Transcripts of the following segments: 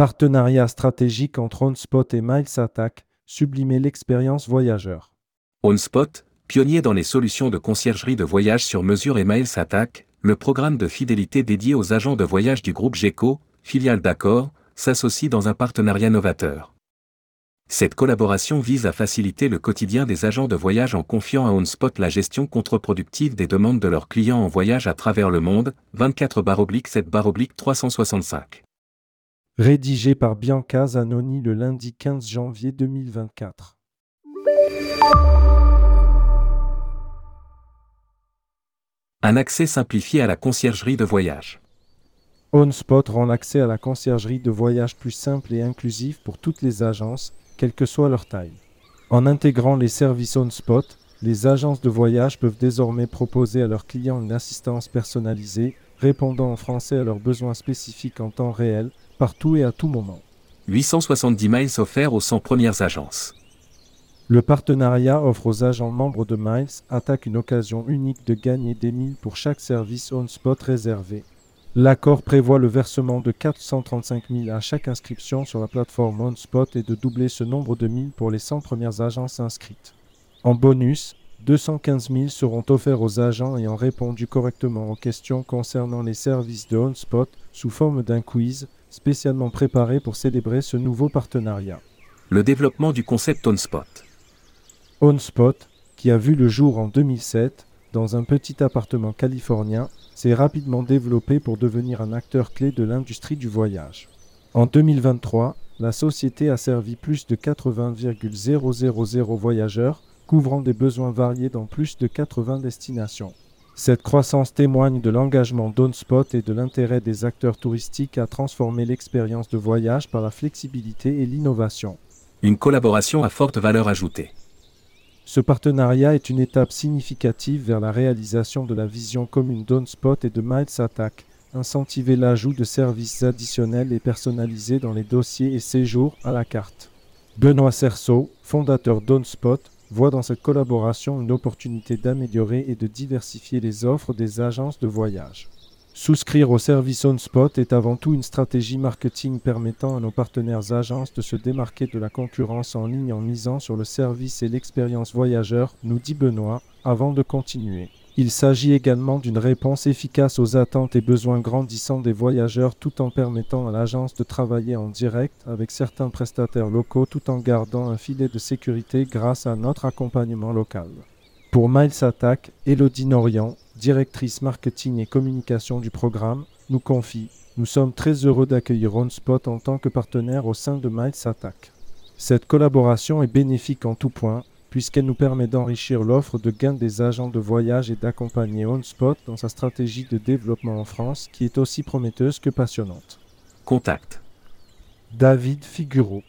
Partenariat stratégique entre OnSpot et Miles Attack, sublimer l'expérience voyageur. OnSpot, pionnier dans les solutions de conciergerie de voyage sur mesure et Miles Attack, le programme de fidélité dédié aux agents de voyage du groupe GECO, filiale d'Accor, s'associe dans un partenariat novateur. Cette collaboration vise à faciliter le quotidien des agents de voyage en confiant à OnSpot la gestion contre-productive des demandes de leurs clients en voyage à travers le monde, 24-7-365. Rédigé par Bianca Zanoni le lundi 15 janvier 2024. Un accès simplifié à la conciergerie de voyage. OnSpot rend l'accès à la conciergerie de voyage plus simple et inclusif pour toutes les agences, quelle que soit leur taille. En intégrant les services OnSpot, les agences de voyage peuvent désormais proposer à leurs clients une assistance personnalisée, répondant en français à leurs besoins spécifiques en temps réel, partout et à tout moment. 870 miles offerts aux 100 premières agences. Le partenariat offre aux agents membres de Miles Attack une occasion unique de gagner des milles pour chaque service on-spot réservé. L'accord prévoit le versement de 435 000 à chaque inscription sur la plateforme OnSpot et de doubler ce nombre de milles pour les 100 premières agences inscrites. En bonus, 215 000 seront offerts aux agents ayant répondu correctement aux questions concernant les services de OnSpot sous forme d'un quiz spécialement préparé pour célébrer ce nouveau partenariat. Le développement du concept OnSpot. OnSpot, qui a vu le jour en 2007 dans un petit appartement californien, s'est rapidement développé pour devenir un acteur clé de l'industrie du voyage. En 2023, la société a servi plus de 80,000 voyageurs, couvrant des besoins variés dans plus de 80 destinations. Cette croissance témoigne de l'engagement d'OnSpot et de l'intérêt des acteurs touristiques à transformer l'expérience de voyage par la flexibilité et l'innovation. Une collaboration à forte valeur ajoutée. Ce partenariat est une étape significative vers la réalisation de la vision commune d'OnSpot et de Miles Attack, incentiver l'ajout de services additionnels et personnalisés dans les dossiers et séjours à la carte. Benoît Cerceau, fondateur d'OnSpot, voit dans cette collaboration une opportunité d'améliorer et de diversifier les offres des agences de voyage. Souscrire au service OnSpot est avant tout une stratégie marketing permettant à nos partenaires agences de se démarquer de la concurrence en ligne en misant sur le service et l'expérience voyageur, nous dit Benoît, avant de continuer. Il s'agit également d'une réponse efficace aux attentes et besoins grandissants des voyageurs tout en permettant à l'agence de travailler en direct avec certains prestataires locaux tout en gardant un filet de sécurité grâce à notre accompagnement local. Pour Miles Attack, Elodie Norian, directrice marketing et communication du programme, nous confie Nous sommes très heureux d'accueillir OnSpot en tant que partenaire au sein de Miles Attack. Cette collaboration est bénéfique en tout point puisqu'elle nous permet d'enrichir l'offre de gains des agents de voyage et d'accompagner OnSpot dans sa stratégie de développement en France qui est aussi prometteuse que passionnante. Contact. David Figureau,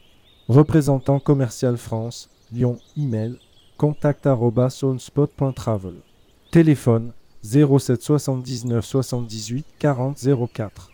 représentant commercial France, Lyon, email contact@onspot.travel. Téléphone 07 79 78 40 04.